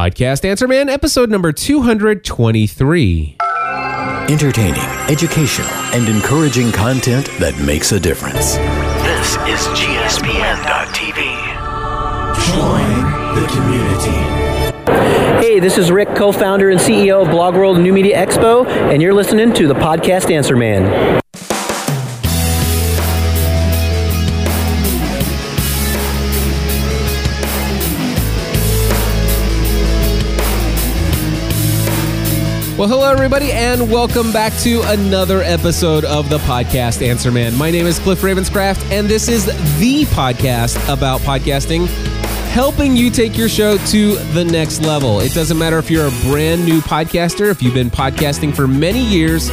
Podcast Answer Man, episode number 223. Entertaining, educational, and encouraging content that makes a difference. This is GSPN.TV. Join the community. Hey, this is Rick, co founder and CEO of Blog World New Media Expo, and you're listening to the Podcast Answer Man. Well, hello, everybody, and welcome back to another episode of the podcast Answer Man. My name is Cliff Ravenscraft, and this is the podcast about podcasting, helping you take your show to the next level. It doesn't matter if you're a brand new podcaster, if you've been podcasting for many years,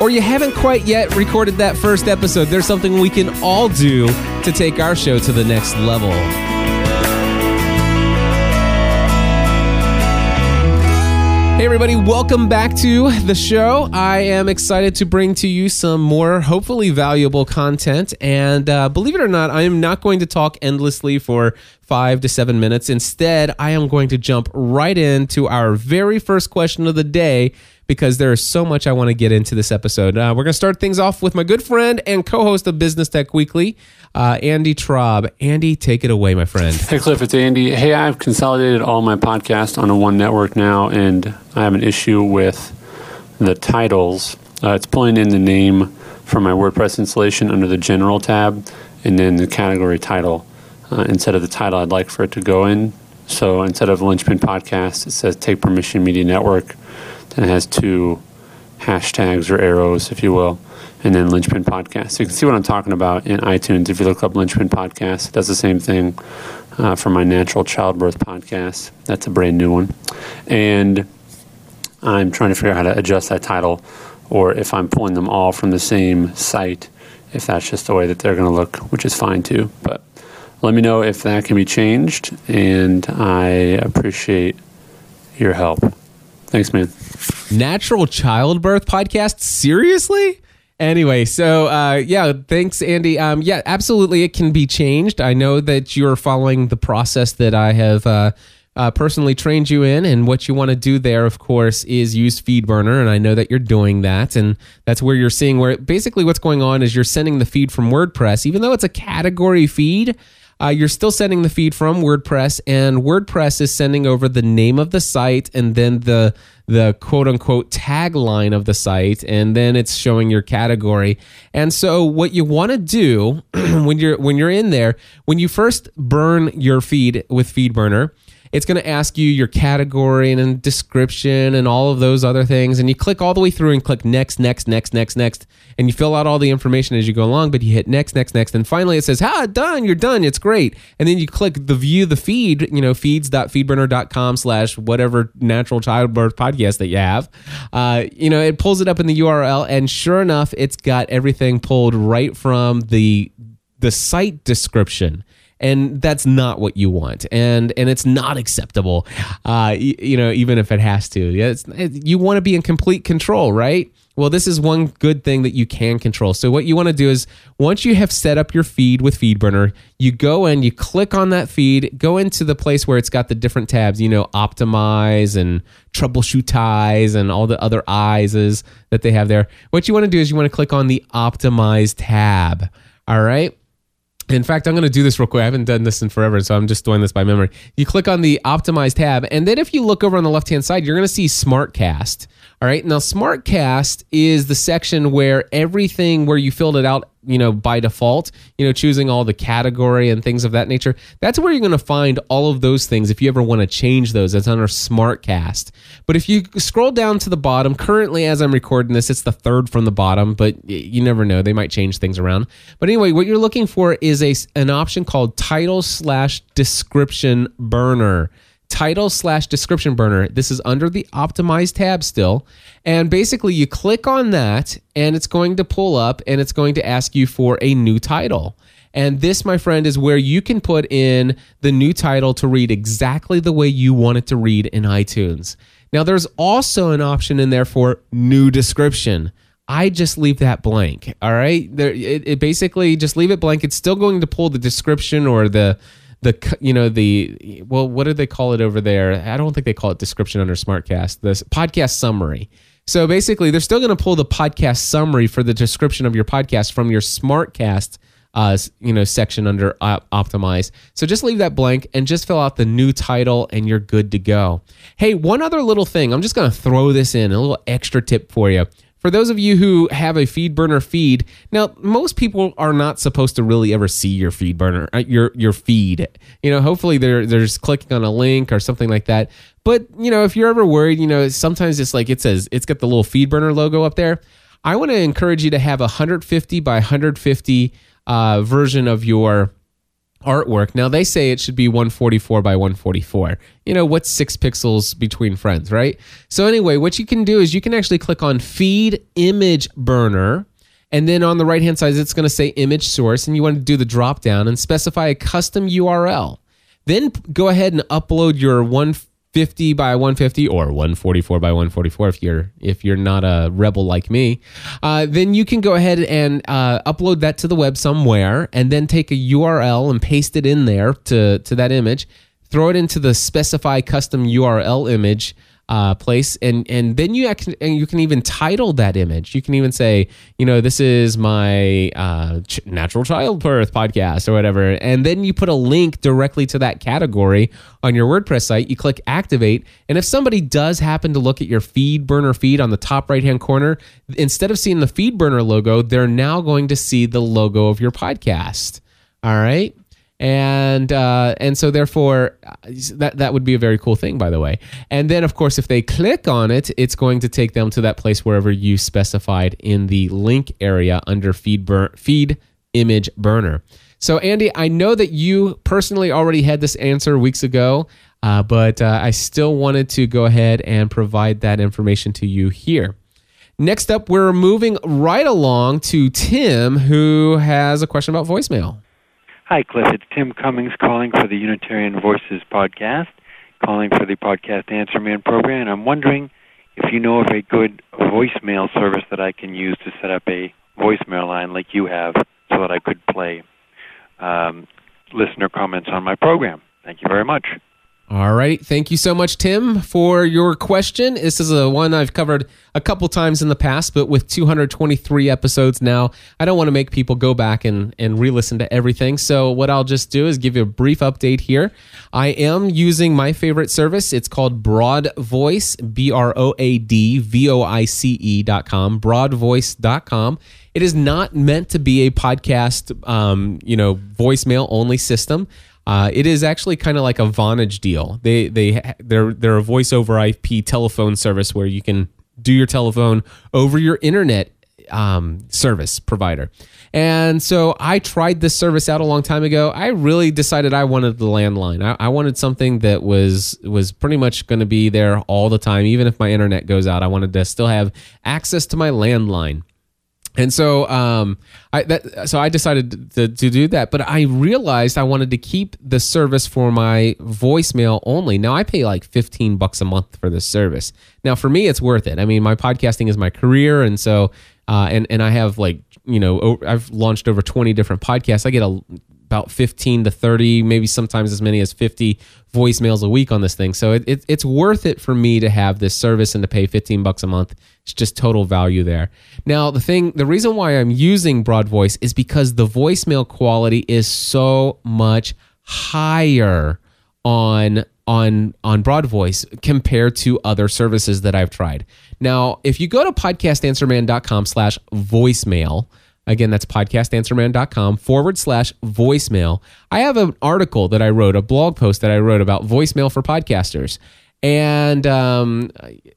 or you haven't quite yet recorded that first episode, there's something we can all do to take our show to the next level. Hey, everybody, welcome back to the show. I am excited to bring to you some more, hopefully, valuable content. And uh, believe it or not, I am not going to talk endlessly for five to seven minutes. Instead, I am going to jump right into our very first question of the day because there is so much I want to get into this episode. Uh, we're going to start things off with my good friend and co host of Business Tech Weekly, uh, Andy Traub. Andy, take it away, my friend. Hey, Cliff, it's Andy. Hey, I've consolidated all my podcasts on a one network now, and I have an issue with the titles. Uh, it's pulling in the name from my WordPress installation under the General tab, and then the category title uh, instead of the title I'd like for it to go in. So instead of Linchpin Podcast, it says Take Permission Media Network. Then it has two hashtags or arrows, if you will, and then Linchpin Podcast. So you can see what I'm talking about in iTunes. If you look up Linchpin Podcast, it does the same thing uh, for my Natural Childbirth Podcast. That's a brand new one. And I'm trying to figure out how to adjust that title or if I'm pulling them all from the same site, if that's just the way that they're going to look, which is fine too. But let me know if that can be changed, and I appreciate your help. Thanks, man. Natural childbirth podcast? Seriously? Anyway, so uh, yeah, thanks, Andy. Um, yeah, absolutely, it can be changed. I know that you're following the process that I have uh, uh, personally trained you in, and what you want to do there, of course, is use FeedBurner, and I know that you're doing that, and that's where you're seeing where basically what's going on is you're sending the feed from WordPress, even though it's a category feed. Uh, you're still sending the feed from WordPress, and WordPress is sending over the name of the site and then the the quote unquote tagline of the site, and then it's showing your category. And so, what you want to do when you're when you're in there, when you first burn your feed with FeedBurner, it's going to ask you your category and description and all of those other things. And you click all the way through and click next, next, next, next, next. And you fill out all the information as you go along, but you hit next, next, next. And finally it says, ah, done, you're done. It's great. And then you click the view the feed, you know, feeds.feedburner.com slash whatever natural childbirth podcast that you have. Uh, you know, it pulls it up in the URL. And sure enough, it's got everything pulled right from the the site description and that's not what you want. And and it's not acceptable uh you, you know even if it has to. Yeah it, you want to be in complete control right? Well this is one good thing that you can control. So what you want to do is once you have set up your feed with feedburner you go and you click on that feed go into the place where it's got the different tabs you know optimize and troubleshoot eyes and all the other eyes that they have there. What you want to do is you want to click on the optimize tab all right in fact, I'm going to do this real quick. I haven't done this in forever, so I'm just doing this by memory. You click on the optimize tab, and then if you look over on the left hand side, you're going to see SmartCast. All right. Now, SmartCast is the section where everything where you filled it out, you know, by default, you know, choosing all the category and things of that nature. That's where you're going to find all of those things if you ever want to change those. That's under SmartCast. But if you scroll down to the bottom, currently as I'm recording this, it's the third from the bottom, but you never know. They might change things around. But anyway, what you're looking for is a an option called title slash description burner title slash description burner. This is under the optimize tab still. And basically, you click on that, and it's going to pull up and it's going to ask you for a new title. And this, my friend, is where you can put in the new title to read exactly the way you want it to read in iTunes. Now, there's also an option in there for new description. I just leave that blank. All right. There, it, it basically just leave it blank. It's still going to pull the description or the the you know the well what do they call it over there? I don't think they call it description under Smartcast. The s- podcast summary. So basically, they're still going to pull the podcast summary for the description of your podcast from your Smartcast uh, you know section under op- optimize. So just leave that blank and just fill out the new title and you're good to go. Hey, one other little thing. I'm just going to throw this in a little extra tip for you. For those of you who have a feed burner feed, now most people are not supposed to really ever see your feed burner, uh, your your feed. You know, hopefully they're they're just clicking on a link or something like that. But you know, if you're ever worried, you know, sometimes it's like it says it's got the little feed burner logo up there. I want to encourage you to have a 150 by 150 uh, version of your artwork. Now they say it should be 144 by 144. You know, what's six pixels between friends, right? So anyway, what you can do is you can actually click on feed image burner. And then on the right hand side, it's going to say image source, and you want to do the drop down and specify a custom URL. Then go ahead and upload your 150 by 150 or 144 by 144 if you're if you're not a rebel like me. Uh, then you can go ahead and uh, upload that to the web somewhere, and then take a URL and paste it in there to to that image. Throw it into the specify custom URL image uh, place, and and then you can and you can even title that image. You can even say, you know, this is my uh, ch- natural childbirth podcast or whatever, and then you put a link directly to that category on your WordPress site. You click activate, and if somebody does happen to look at your feed burner feed on the top right hand corner, instead of seeing the feed burner logo, they're now going to see the logo of your podcast. All right and uh, and so therefore uh, that that would be a very cool thing by the way. And then of course if they click on it it's going to take them to that place wherever you specified in the link area under feed bur- feed image burner. So andy i know that you personally already had this answer weeks ago uh, but uh, i still wanted to go ahead and provide that information to you here. Next up we're moving right along to tim who has a question about voicemail Hi, Cliff. It's Tim Cummings calling for the Unitarian Voices podcast, calling for the podcast Answer Man program. And I'm wondering if you know of a good voicemail service that I can use to set up a voicemail line like you have so that I could play um, listener comments on my program. Thank you very much. All right. Thank you so much, Tim, for your question. This is a one I've covered a couple times in the past, but with 223 episodes now, I don't want to make people go back and, and re listen to everything. So, what I'll just do is give you a brief update here. I am using my favorite service. It's called Broad Voice, B R O A D V O I C E dot com, broadvoice.com. It is not meant to be a podcast, um, you know, voicemail only system. Uh, it is actually kind of like a Vonage deal. They they they're they're a voice over IP telephone service where you can do your telephone over your internet um, service provider. And so I tried this service out a long time ago. I really decided I wanted the landline. I, I wanted something that was was pretty much going to be there all the time, even if my internet goes out. I wanted to still have access to my landline. And so, um, I that so I decided to, to do that, but I realized I wanted to keep the service for my voicemail only. Now I pay like fifteen bucks a month for this service. Now for me, it's worth it. I mean, my podcasting is my career, and so uh, and and I have like you know I've launched over twenty different podcasts. I get a about 15 to 30 maybe sometimes as many as 50 voicemails a week on this thing. So it, it, it's worth it for me to have this service and to pay 15 bucks a month. It's just total value there. Now the thing the reason why i'm using broad voice is because the voicemail quality is so much higher on on on broad voice compared to other services that i've tried. Now if you go to podcastanswerman.com slash voicemail Again, that's podcastanswerman.com forward slash voicemail. I have an article that I wrote, a blog post that I wrote about voicemail for podcasters. And um,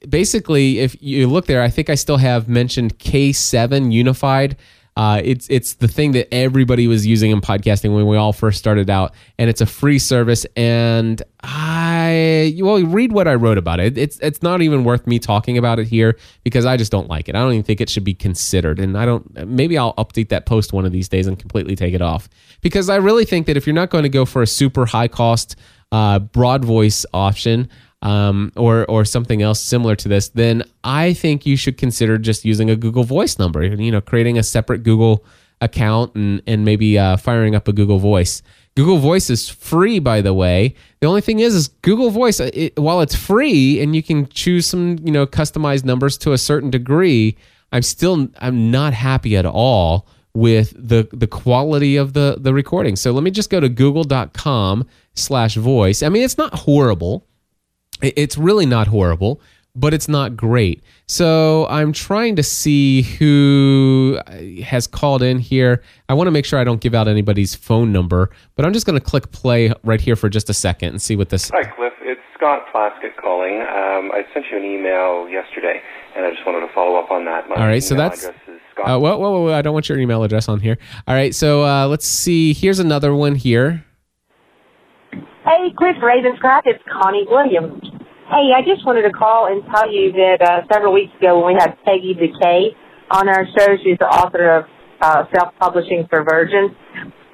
basically, if you look there, I think I still have mentioned K7 Unified. Uh, it's it's the thing that everybody was using in podcasting when we all first started out, and it's a free service. And I well, read what I wrote about it. It's it's not even worth me talking about it here because I just don't like it. I don't even think it should be considered. And I don't. Maybe I'll update that post one of these days and completely take it off because I really think that if you're not going to go for a super high cost uh, broad voice option um, or or something else similar to this, then I think you should consider just using a Google Voice number. You know, creating a separate Google account and and maybe uh, firing up a Google Voice Google Voice is free, by the way. The only thing is, is Google Voice, uh, it, while it's free and you can choose some, you know, customized numbers to a certain degree, I'm still, I'm not happy at all with the the quality of the the recording. So let me just go to google.com slash voice. I mean, it's not horrible. It- It's really not horrible, but it's not great. So I'm trying to see who has called in here. I want to make sure I don't give out anybody's phone number, but I'm just going to click play right here for just a second and see what this. Hi, Cliff. It's Scott Plaskett calling. Um, I sent you an email yesterday, and I just wanted to follow up on that. My All right, so that's- address is Scott. Uh, whoa, whoa, whoa, whoa, I don't want your email address on here. All right, so uh, let's see. Here's another one here. Hey, Cliff Ravenscraft, it's Connie Williams. Hey, I just wanted to call and tell you that uh, several weeks ago when we had Peggy Decay on our show, she's the author of uh, Self-Publishing for Virgins.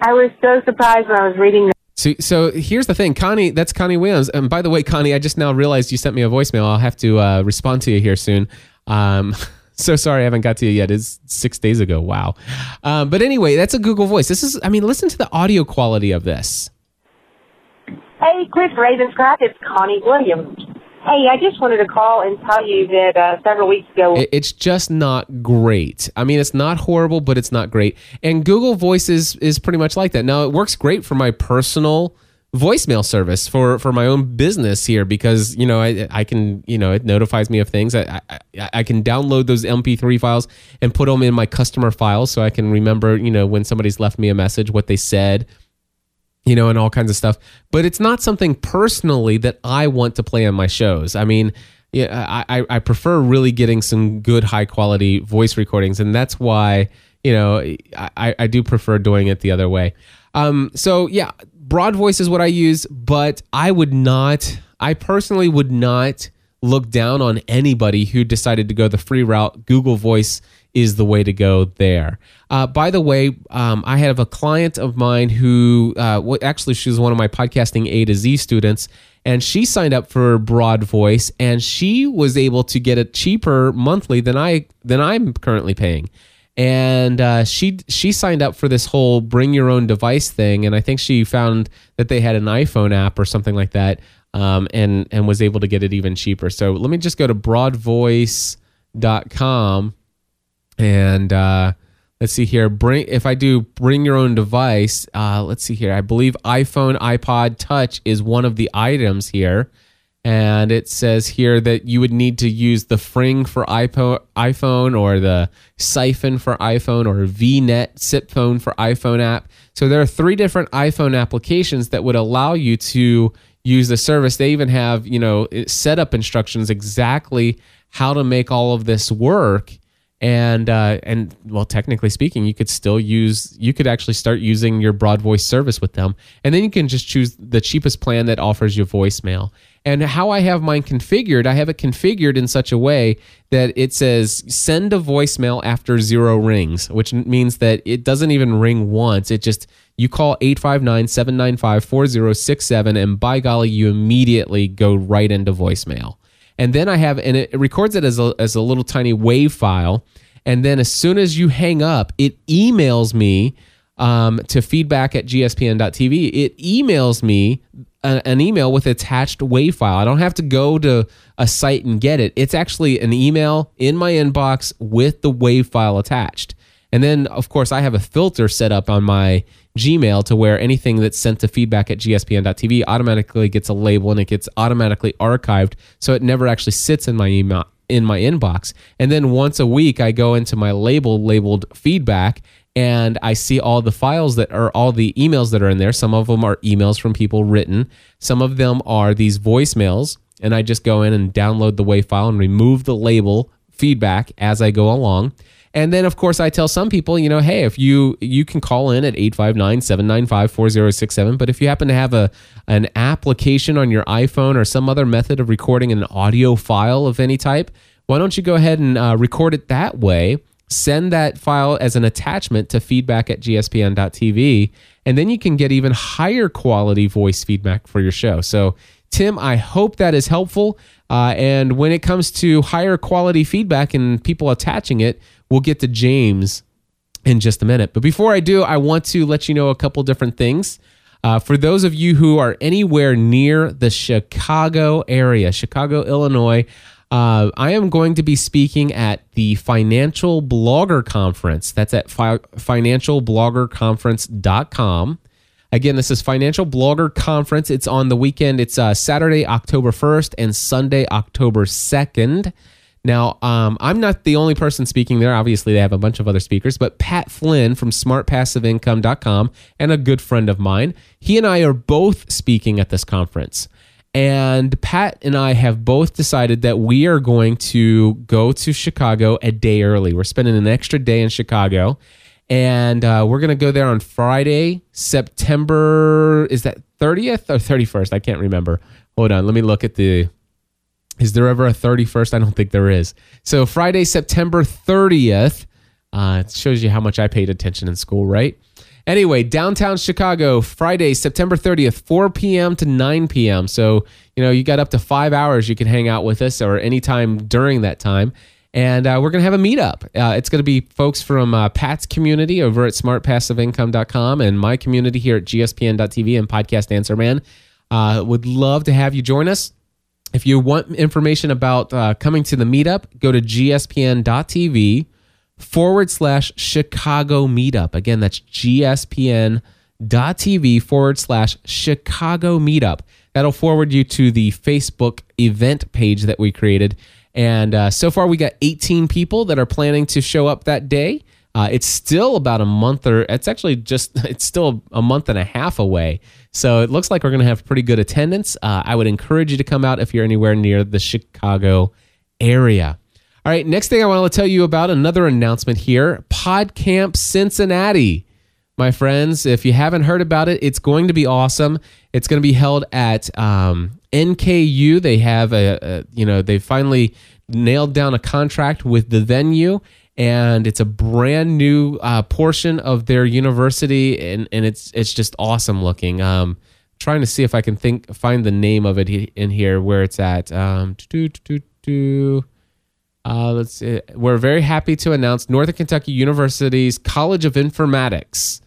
I was so surprised when I was reading the So, so here's the thing, Connie. That's Connie Williams. And by the way, Connie, I just now realized you sent me a voicemail. I'll have to uh, respond to you here soon. Um, so sorry I haven't got to you yet. It's six days ago. Wow. Um, but anyway, that's a Google Voice. This is. I mean, listen to the audio quality of this. Hey, Cliff Ravenscraft, it's Connie Williams. Hey, I just wanted to call and tell you that uh, several weeks ago It's just not great. I mean, it's not horrible, but it's not great. And Google Voice is, is pretty much like that. Now, it works great for my personal voicemail service for, for my own business here because, you know, I, I can, you know, it notifies me of things. I, I, I can download those MP3 files and put them in my customer files so I can remember, you know, when somebody's left me a message, what they said, you know, and all kinds of stuff. But it's not something personally that I want to play on my shows. I mean, yeah, I, I, prefer really getting some good high quality voice recordings, and that's why you know I, I do prefer doing it the other way. Um, so yeah, broad voice is what I use, but I would not. I personally would not look down on anybody who decided to go the free route. Google Voice is the way to go there. Uh, by the way, um, I have a client of mine who, uh, well, actually, she was one of my podcasting A to Z students, and she signed up for Broad Voice, and she was able to get it cheaper monthly than I than I'm currently paying. And uh, she she signed up for this whole bring your own device thing, and I think she found that they had an iPhone app or something like that, um, and and was able to get it even cheaper. So let me just go to broadvoice.com and uh, let's see here. Bring if I do bring your own device. Uh, let's see here. I believe iPhone, iPod Touch is one of the items here, and it says here that you would need to use the Fring for iPhone or the Siphon for iPhone or VNet SIP phone for iPhone app. So there are three different iPhone applications that would allow you to use the service. They even have you know setup instructions exactly how to make all of this work and uh, and well technically speaking you could still use you could actually start using your broad voice service with them. And then you can just choose the cheapest plan that offers you voicemail. And how i have mine configured i have it configured in such a way that it says send a voicemail after zero rings which means that it doesn't even ring once. It just you call 859-795-4067 and by golly you immediately go right into voicemail and then I have and it records it as a as a little tiny wave file, and then as soon as you hang up, it emails me um, to feedback at gspn.tv. It emails me a, an email with attached wave file. I don't have to go to a site and get it. It's actually an email in my inbox with the wave file attached. And then, of course, I have a filter set up on my Gmail to where anything that's sent to feedback at gspn.tv automatically gets a label and it gets automatically archived. So it never actually sits in my email in my inbox. And then once a week, I go into my label labeled feedback and I see all the files that are all the emails that are in there. Some of them are emails from people written, some of them are these voicemails. And I just go in and download the WAV file and remove the label feedback as I go along. And then of course I tell some people, you know, hey, if you you can call in at 859-795-4067, but if you happen to have a an application on your iPhone or some other method of recording an audio file of any type, why don't you go ahead and uh, record it that way? Send that file as an attachment to feedback at gspn.tv, and then you can get even higher quality voice feedback for your show. So, Tim, I hope that is helpful. Uh, and when it comes to higher quality feedback and people attaching it, we'll get to James in just a minute. But before I do, I want to let you know a couple different things. Uh, for those of you who are anywhere near the Chicago area, Chicago, Illinois, uh, I am going to be speaking at the Financial Blogger Conference. That's at fi- financialbloggerconference.com. Again, this is Financial Blogger Conference. It's on the weekend. It's uh, Saturday, October 1st and Sunday, October 2nd. Now, um, I'm not the only person speaking there. Obviously, they have a bunch of other speakers, but Pat Flynn from smartpassiveincome.com and a good friend of mine, he and I are both speaking at this conference. And Pat and I have both decided that we are going to go to Chicago a day early. We're spending an extra day in Chicago. And uh, we're going to go there on Friday, September, is that 30th or 31st? I can't remember. Hold on. Let me look at the. Is there ever a 31st? I don't think there is. So Friday, September 30th. Uh, it shows you how much I paid attention in school, right? Anyway, downtown Chicago, Friday, September 30th, 4 p.m. to 9 p.m. So, you know, you got up to five hours you can hang out with us or anytime during that time. And uh, we're going to have a meetup. Uh, it's going to be folks from uh, Pat's community over at smartpassiveincome.com and my community here at gspn.tv and Podcast Answer Man. Uh, would love to have you join us. If you want information about uh, coming to the meetup, go to gspn.tv forward slash Chicago meetup. Again, that's gspn.tv forward slash Chicago meetup. That'll forward you to the Facebook event page that we created. And uh, so far, we got 18 people that are planning to show up that day. Uh, it's still about a month or it's actually just it's still a month and a half away so it looks like we're going to have pretty good attendance uh, i would encourage you to come out if you're anywhere near the chicago area all right, next thing I want to tell you about another announcement here PodCamp Cincinnati. My friends, if you haven't heard about it, it's going to be awesome. It's going to be held at um, NKU. They have a, a, you know, they finally nailed down a contract with the venue, and it's a brand new uh, portion of their university, and, and it's it's just awesome looking. Um, trying to see if I can think find the name of it in here where it's at. Um, uh, let's see. We're very happy to announce Northern Kentucky University's College of Informatics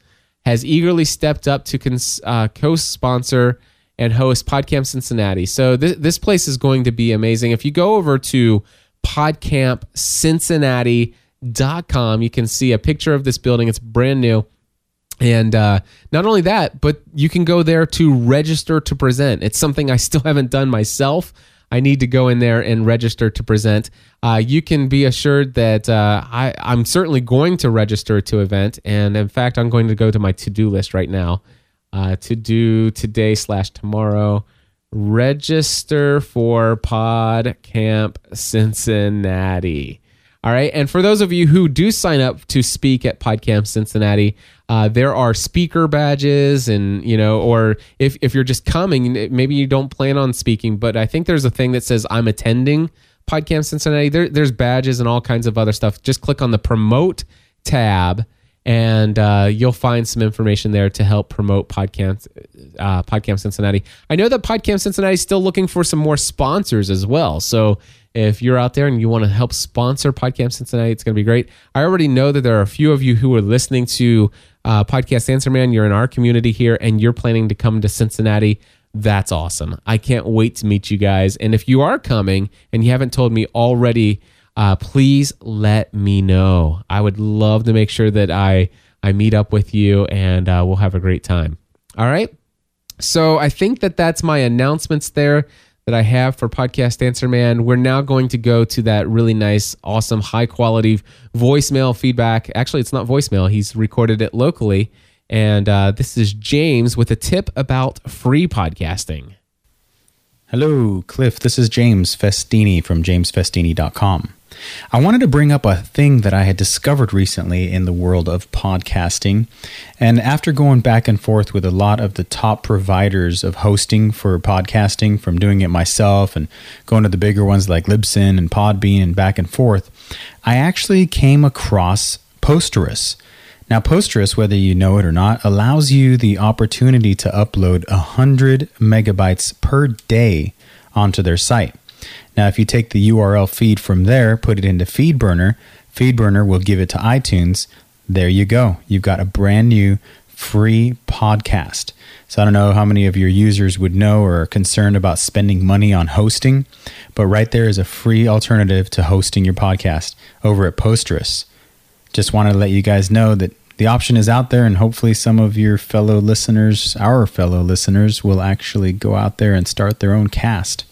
has eagerly stepped up to cons- uh, co-sponsor and host PodCamp Cincinnati. So th- this place is going to be amazing. If you go over to podcampcincinnati.com, you can see a picture of this building. It's brand new. And uh, not only that, but you can go there to register to present. It's something I still haven't done myself. I need to go in there and register to present. Uh, you can be assured that uh, I, I'm certainly going to register to event, and in fact, I'm going to go to my to do list right now. Uh, to do today slash tomorrow. Register for Pod Camp Cincinnati. All right. And for those of you who do sign up to speak at PodCamp Cincinnati, uh, there are speaker badges and, you know, or if, if you're just coming, maybe you don't plan on speaking, but I think there's a thing that says I'm attending PodCamp Cincinnati. There, there's badges and all kinds of other stuff. Just click on the promote tab and uh, you'll find some information there to help promote PodCamp, uh, PodCamp Cincinnati. I know that PodCamp Cincinnati is still looking for some more sponsors as well. So if you're out there and you want to help sponsor PodCamp Cincinnati, it's going to be great. I already know that there are a few of you who are listening to uh, Podcast Answer Man. You're in our community here and you're planning to come to Cincinnati. That's awesome. I can't wait to meet you guys. And if you are coming and you haven't told me already, uh, please let me know. I would love to make sure that I I meet up with you and uh, we'll have a great time. All right. So I think that that's my announcements there that I have for Podcast Answer Man. We're now going to go to that really nice, awesome, high quality voicemail feedback. Actually, it's not voicemail, he's recorded it locally. And uh, this is James with a tip about free podcasting. Hello, Cliff. This is James Festini from jamesfestini.com. I wanted to bring up a thing that I had discovered recently in the world of podcasting. And after going back and forth with a lot of the top providers of hosting for podcasting, from doing it myself and going to the bigger ones like Libsyn and Podbean and back and forth, I actually came across Posterous. Now, Posterous, whether you know it or not, allows you the opportunity to upload 100 megabytes per day onto their site. Now, if you take the URL feed from there, put it into FeedBurner, FeedBurner will give it to iTunes. There you go. You've got a brand new free podcast. So I don't know how many of your users would know or are concerned about spending money on hosting, but right there is a free alternative to hosting your podcast over at Posterous. Just wanted to let you guys know that the option is out there, and hopefully, some of your fellow listeners, our fellow listeners, will actually go out there and start their own cast.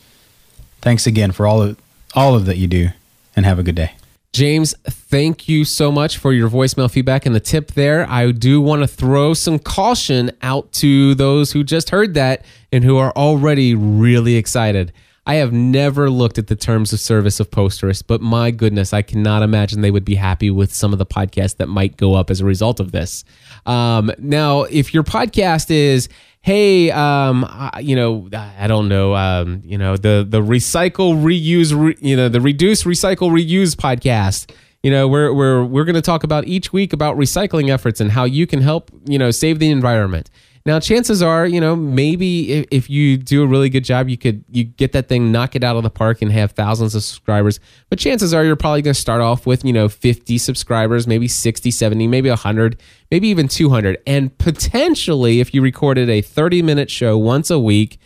Thanks again for all of all of that you do, and have a good day. James, thank you so much for your voicemail feedback and the tip there. I do want to throw some caution out to those who just heard that and who are already really excited. I have never looked at the terms of service of Posterous, but my goodness, I cannot imagine they would be happy with some of the podcasts that might go up as a result of this. Um, now, if your podcast is, hey, um, I, you know, I don't know, um, you know, the the recycle, reuse, re, you know, the reduce, recycle, reuse podcast. You know, we're we're we're going to talk about each week about recycling efforts and how you can help, you know, save the environment. Now, chances are, you know, maybe if, if you do a really good job, you could you get that thing, knock it out of the park, and have thousands of subscribers. But chances are, you're probably going to start off with, you know, 50 subscribers, maybe 60, 70, maybe 100, maybe even 200, and potentially, if you recorded a 30 minute show once a week.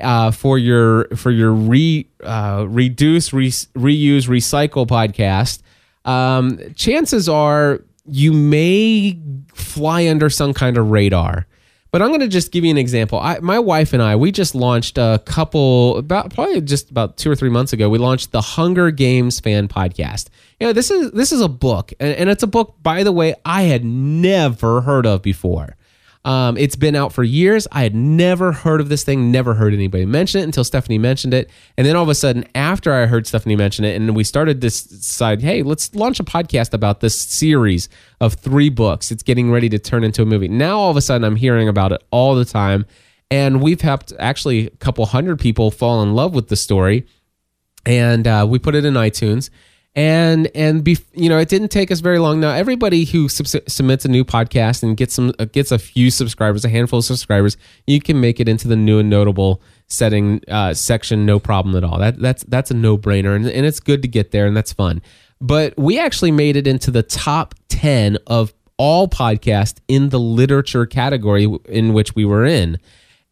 Uh, for your for your re uh, reduce re, reuse recycle podcast, um, chances are you may fly under some kind of radar. But I'm going to just give you an example. I, my wife and I, we just launched a couple, about probably just about two or three months ago. We launched the Hunger Games fan podcast. You know, this is this is a book, and, and it's a book, by the way, I had never heard of before. Um, it's been out for years. I had never heard of this thing, never heard anybody mention it until Stephanie mentioned it. And then all of a sudden, after I heard Stephanie mention it, and we started to decide, hey, let's launch a podcast about this series of three books. It's getting ready to turn into a movie. Now, all of a sudden, I'm hearing about it all the time. And we've helped actually a couple hundred people fall in love with the story. And uh, we put it in iTunes and and be, you know it didn't take us very long. Now everybody who sub- submits a new podcast and gets some uh, gets a few subscribers a handful of subscribers you can make it into the new and notable setting uh, section no problem at all. That that's that's a no-brainer and, and it's good to get there and that's fun. But we actually made it into the top 10 of all podcasts in the literature category in which we were in.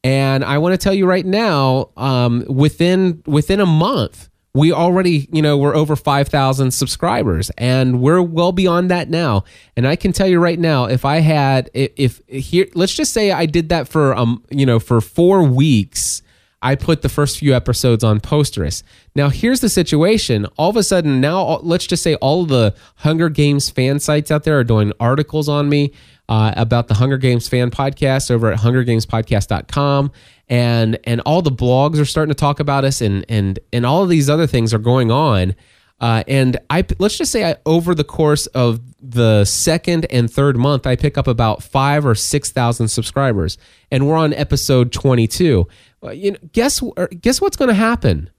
And i want to tell you right now um, within within a month we already, you know, we're over 5,000 subscribers and we're well beyond that now. And I can tell you right now, if I had, if, if here, let's just say I did that for, um, you know, for four weeks, I put the first few episodes on Posterous. Now, here's the situation. All of a sudden, now let's just say all the Hunger Games fan sites out there are doing articles on me uh, about the Hunger Games fan podcast over at hungergamespodcast.com and and all the blogs are starting to talk about us and and and all of these other things are going on uh, and I let's just say I, over the course of the second and third month, I pick up about five or six thousand subscribers, and we're on episode twenty-two. Uh, you know, guess guess what's going to happen?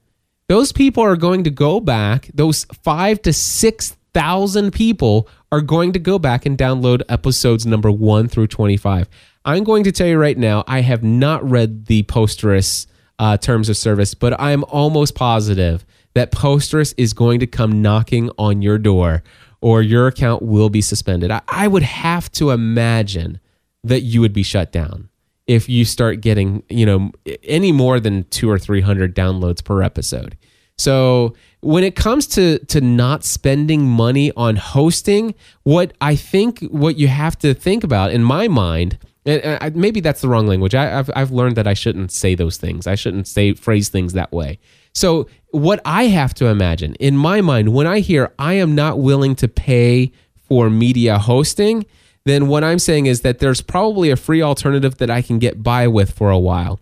Those people are going to go back. Those five to six thousand people are going to go back and download episodes number one through twenty-five. I'm going to tell you right now, I have not read the Posterous uh, terms of service, but I'm almost positive that Posterous is going to come knocking on your door or your account will be suspended. I, I would have to imagine that you would be shut down if you start getting, you know, any more than two or 300 downloads per episode. So when it comes to to not spending money on hosting, what I think what you have to think about in my mind and maybe that's the wrong language. I, have I've learned that I shouldn't say those things. I shouldn't say phrase things that way. So what I have to imagine in my mind when I hear I am not willing to pay for media hosting, then what I'm saying is that there's probably a free alternative that I can get by with for a while.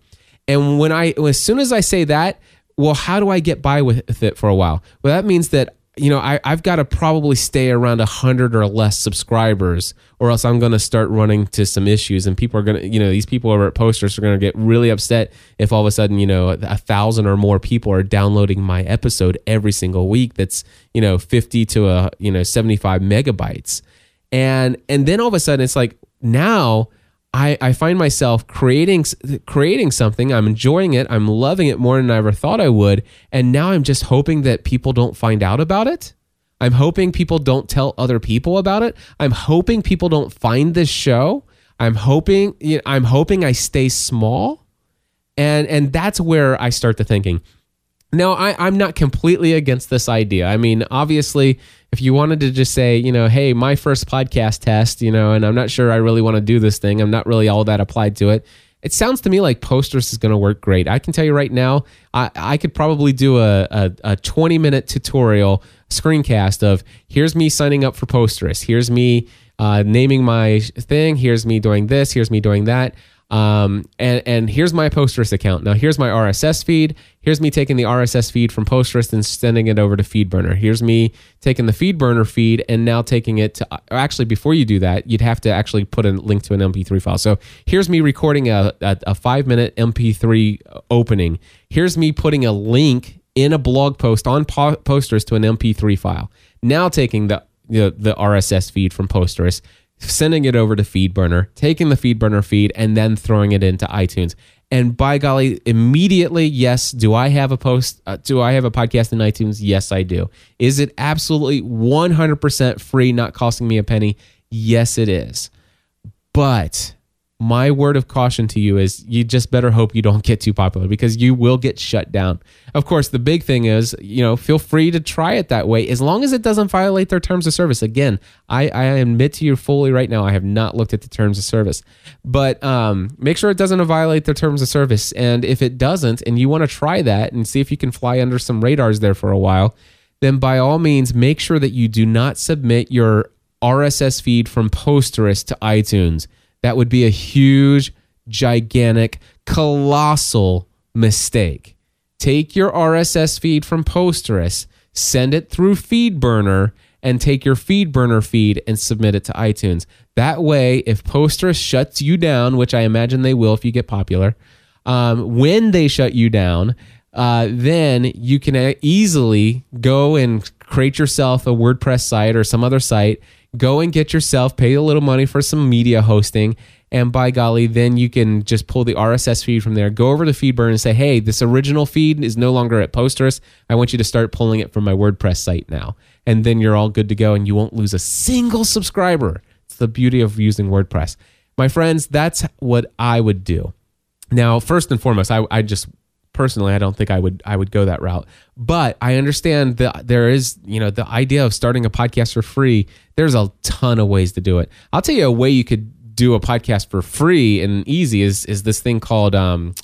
And when I as soon as I say that, well, how do I get by with it for a while? Well, that means that you know, I, I've got to probably stay around 100 or less subscribers, or else I'm going to start running to some issues. And people are going to, you know, these people over at Posterous are going to get really upset if all of a sudden, you know, a thousand or more people are downloading my episode every single week that's, you know, 50 to a, you know, 75 megabytes. And, and then all of a sudden it's like, now I, I find myself creating creating something. I'm enjoying it. I'm loving it more than I ever thought I would. And now I'm just hoping that people don't find out about it. I'm hoping people don't tell other people about it. I'm hoping people don't find this show. I'm hoping you know, I'm hoping I stay small, and and that's where I start the thinking. Now, I, I'm not completely against this idea. I mean, obviously, if you wanted to just say, you know, hey, my first podcast test, you know, and I'm not sure I really want to do this thing, I'm not really all that applied to it. It sounds to me like Posterous is going to work great. I can tell you right now, I, I could probably do a, a, a 20 minute tutorial screencast of here's me signing up for Posterous, here's me uh, naming my thing, here's me doing this, here's me doing that. Um, and, and here's my Posterous account. Now, here's my RSS feed. Here's me taking the RSS feed from Posterous and sending it over to FeedBurner. Here's me taking the FeedBurner feed and now taking it to. Actually, before you do that, you'd have to actually put a link to an MP3 file. So here's me recording a, a, a five minute MP3 opening. Here's me putting a link in a blog post on po- to an MP3 file. Now taking the the, the RSS feed from Posterous sending it over to FeedBurner, taking the FeedBurner feed, and then throwing it into iTunes. And by golly, immediately, yes, do I have a post? Uh, do I have a podcast in iTunes? Yes, I do. Is it absolutely 100% free, not costing me a penny? Yes, it is. But my word of caution to you is you just better hope you don't get too popular because you will get shut down. Of course, the big thing is, you know, feel free to try it that way as long as it doesn't violate their terms of service. Again, I, I admit to you fully right now, I have not looked at the terms of service, but um, make sure it doesn't violate their terms of service. And if it doesn't, and you want to try that and see if you can fly under some radars there for a while, then by all means, make sure that you do not submit your RSS feed from Posterous to iTunes that would be a huge, gigantic, colossal mistake. Take your RSS feed from Posterous, send it through FeedBurner, and take your FeedBurner feed and submit it to iTunes. That way, if Posterous shuts you down, which I imagine they will if you get popular, um, when they shut you down, uh, then you can easily go and create yourself a WordPress site or some other site go and get yourself, pay a little money for some media hosting. And by golly, then you can just pull the RSS feed from there, go over to FeedBurner and say, hey, this original feed is no longer at Posterous. I want you to start pulling it from my WordPress site now. And then you're all good to go and you won't lose a single subscriber. It's the beauty of using WordPress. My friends, that's what I would do. Now, first and foremost, I, I just personally i don't think i would i would go that route. But i understand that there is you know the idea of starting a podcast for free. There's a ton of ways to do it. I'll tell you a way you could do a podcast for free and easy is is this thing called um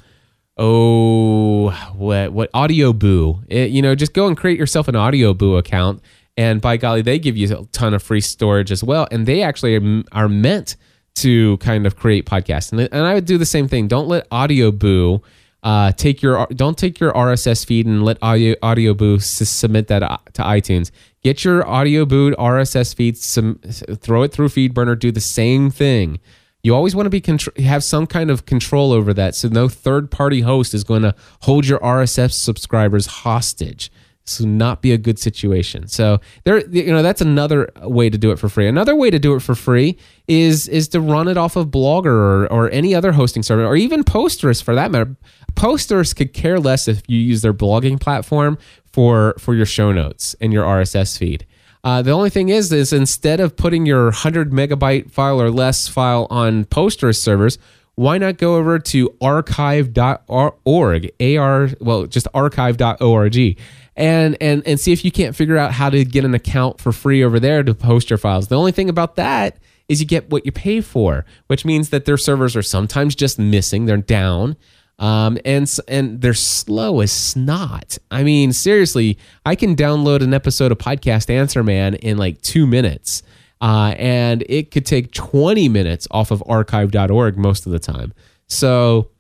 oh what what Audioboo. It, you know just go and create yourself an Audioboo account. And by golly they give you a ton of free storage as well. And they actually are, meant to kind of create podcasts. And, and i would do the same thing. Don't let Audioboo uh, take your don't take your RSS feed and let Audio audio Audioboo submit that uh, to iTunes. Get your audio Audioboo RSS feed, some, throw it through FeedBurner. Do the same thing. You always want to be contr- have some kind of control over that, so no third party host is going to hold your RSS subscribers hostage. Will not be a good situation. So there, you know, that's another way to do it for free. Another way to do it for free is is to run it off of Blogger or, or any other hosting server, or even Posterous for that matter. Posterous could care less if you use their blogging platform for for your show notes and your RSS feed. Uh, the only thing is, is instead of putting your 100 megabyte file or less file on Posterous servers, why not go over to archive.org, ar well, just archive.org, and and and see if you can't figure out how to get an account for free over there to post your files. The only thing about that is you get what you pay for, which means that their servers are sometimes just missing, they're down. Um, and and they're slow as snot. I mean, seriously, I can download an episode of Podcast Answer Man in like two minutes, uh, and it could take 20 minutes off of archive.org most of the time. So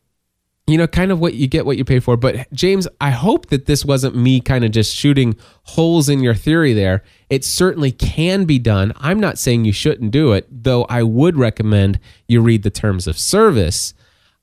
you know, kind of what you get, what you pay for. But James, I hope that this wasn't me kind of just shooting holes in your theory there. It certainly can be done. I'm not saying you shouldn't do it, though I would recommend you read the terms of service.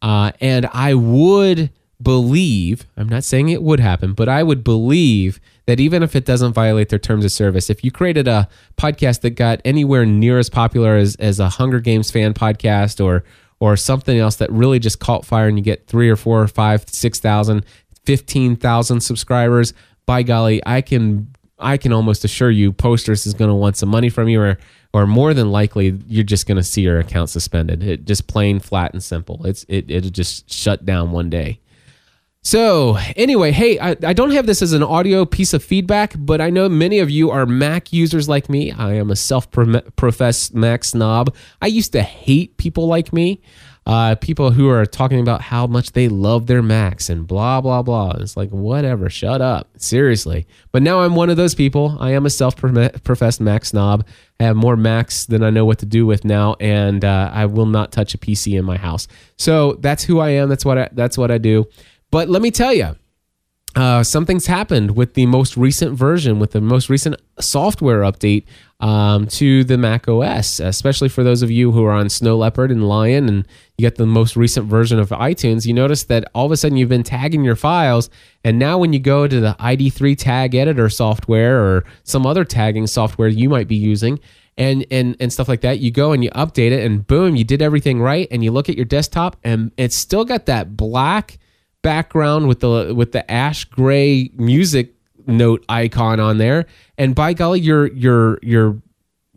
Uh, and I would believe, I'm not saying it would happen, but I would believe that even if it doesn't violate their terms of service, if you created a podcast that got anywhere near as popular as, as a Hunger Games fan podcast or or something else that really just caught fire and you get three or four or five, six thousand, fifteen thousand subscribers, by golly, I can I can almost assure you, Posterous is going to want some money from you, or or more than likely, you're just going to see your account suspended. It just plain flat and simple. It's it it'll just shut down one day. So, anyway, hey, I, I don't have this as an audio piece of feedback, but I know many of you are Mac users like me. I am a self professed Mac snob. I used to hate people like me, uh, people who are talking about how much they love their Macs and blah, blah, blah. It's like, whatever, shut up. Seriously. But now I'm one of those people. I am a self professed Mac snob. I have more Macs than I know what to do with now, and uh, I will not touch a PC in my house. So that's who I am. That's what I, that's what I do. But let me tell you, uh, something's happened with the most recent version, with the most recent software update um, to the Mac OS, especially for those of you who are on Snow Leopard and Lion and you get the most recent version of iTunes. You notice that all of a sudden you've been tagging your files, and now when you go to the ID3 tag editor software or some other tagging software you might be using, and and and stuff like that. You go and you update it, and boom, you did everything right. And you look at your desktop, and it's still got that black background with the with the ash gray music note icon on there. And by golly your your your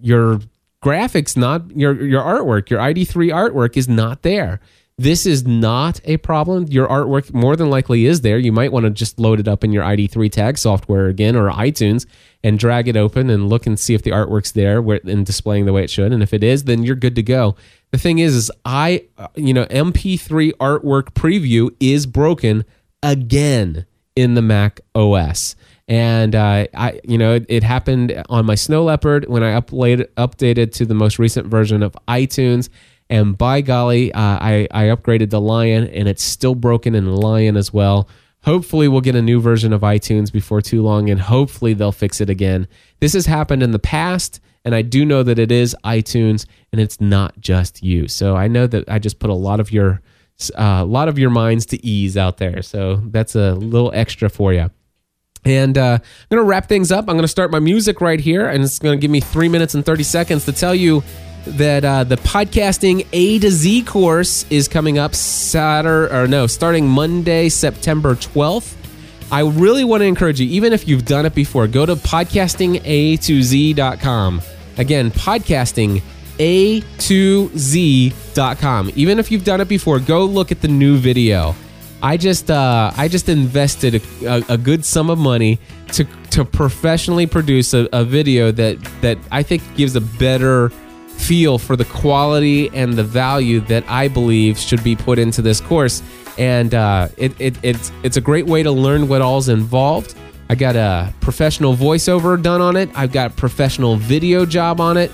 your graphics not your your artwork your id3 artwork is not there this is not a problem. Your artwork more than likely is there. You might want to just load it up in your id3 tag software again or itunes and drag it open and look and see if the artwork's there and displaying the way it should. And if it is then you're good to go. The thing is is i you know mp3 artwork preview is broken again in the mac os and uh, I, you know, it, it, happened on my Snow Leopard when I uploaded, updated to the most recent version of iTunes. And by golly, uh, I, I upgraded to Lion, and it's still broken in Lion as well. Hopefully, we'll get a new version of iTunes before too long, and hopefully, they'll fix it again. This has happened in the past, and I do know that it is iTunes, and it's not just you. So I know that I just put a lot of your uh, a lot of your minds to ease out there. So that's a little extra for you. And uh, I'm going to wrap things up. I'm going to start my music right here, and it's going to give me three minutes and 30 seconds to tell you that uh, the podcasting A to Z course is coming up Saturday, or no, starting Monday, September 12th. I really want to encourage you, even if you've done it before, go to podcastinga2z.com. Again, podcasting A to Z.com. Even if you've done it before, go look at the new video. I just uh, I just invested a, a, a, good sum of money to to professionally produce a, a video that that I think gives a better feel for the quality and the value that I believe should be put into this course. And uh, it, it, it's, it's a great way to learn what all's involved. I got a professional voiceover done on it. I've got a professional video job on it.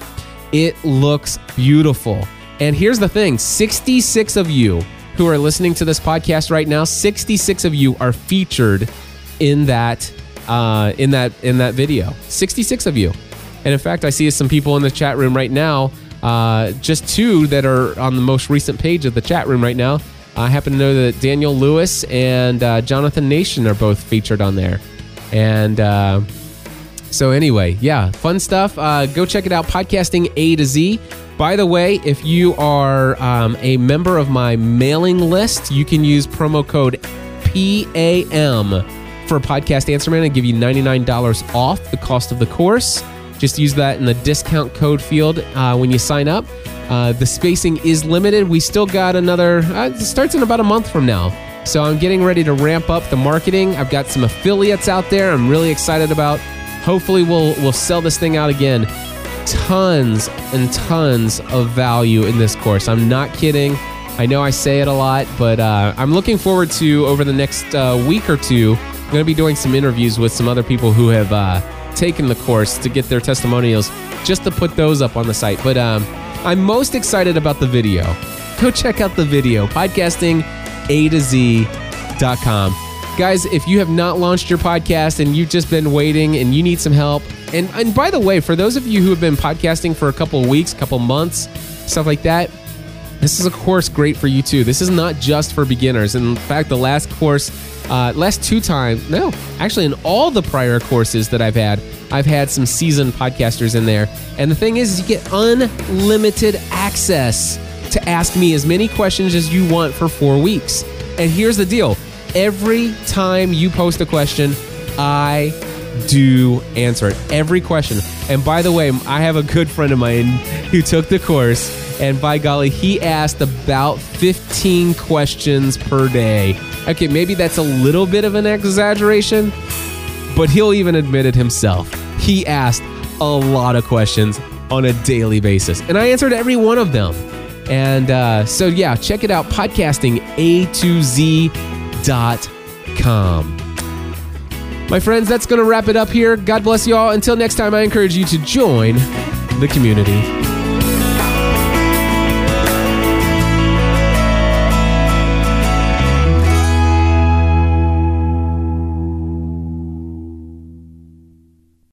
It looks beautiful. And here's the thing 66 of you who are listening to this podcast right now, 66 of you are featured in that uh, in that in that video. 66 of you. And in fact, I see some people in the chat room right now. Uh, just two that are on the most recent page of the chat room right now. I happen to know that Daniel Lewis and uh, Jonathan Nation are both featured on there. And uh, so, anyway, yeah, fun stuff. Uh, go check it out. Podcasting A to Z. By the way, if you are um, a member of my mailing list, you can use promo code PAM for Podcast Answer Man and give you $99 off the cost of the course. Just use that in the discount code field uh, when you sign up. Uh, the spacing is limited. We still got another, uh, it starts in about a month from now. So I'm getting ready to ramp up the marketing. I've got some affiliates out there I'm really excited about. Hopefully we'll we'll sell this thing out again. Tons and tons of value in this course. I'm not kidding. I know I say it a lot, but uh, I'm looking forward to over the next uh, week or two. I'm going to be doing some interviews with some other people who have uh, taken the course to get their testimonials just to put those up on the site. But um, I'm most excited about the video. Go check out the video, podcasting A to Z.com. Guys, if you have not launched your podcast and you've just been waiting and you need some help, and, and by the way, for those of you who have been podcasting for a couple weeks, couple months, stuff like that, this is a course great for you too. This is not just for beginners. In fact, the last course uh, last two times, no, actually, in all the prior courses that I've had, I've had some seasoned podcasters in there. And the thing is, is you get unlimited access to ask me as many questions as you want for four weeks. And here's the deal every time you post a question, I do answer it. Every question. And by the way, I have a good friend of mine who took the course, and by golly, he asked about 15 questions per day. Okay, maybe that's a little bit of an exaggeration, but he'll even admit it himself. He asked a lot of questions on a daily basis, and I answered every one of them. And uh, so, yeah, check it out podcasting A to Z.com. My friends, that's going to wrap it up here. God bless you all. Until next time, I encourage you to join the community.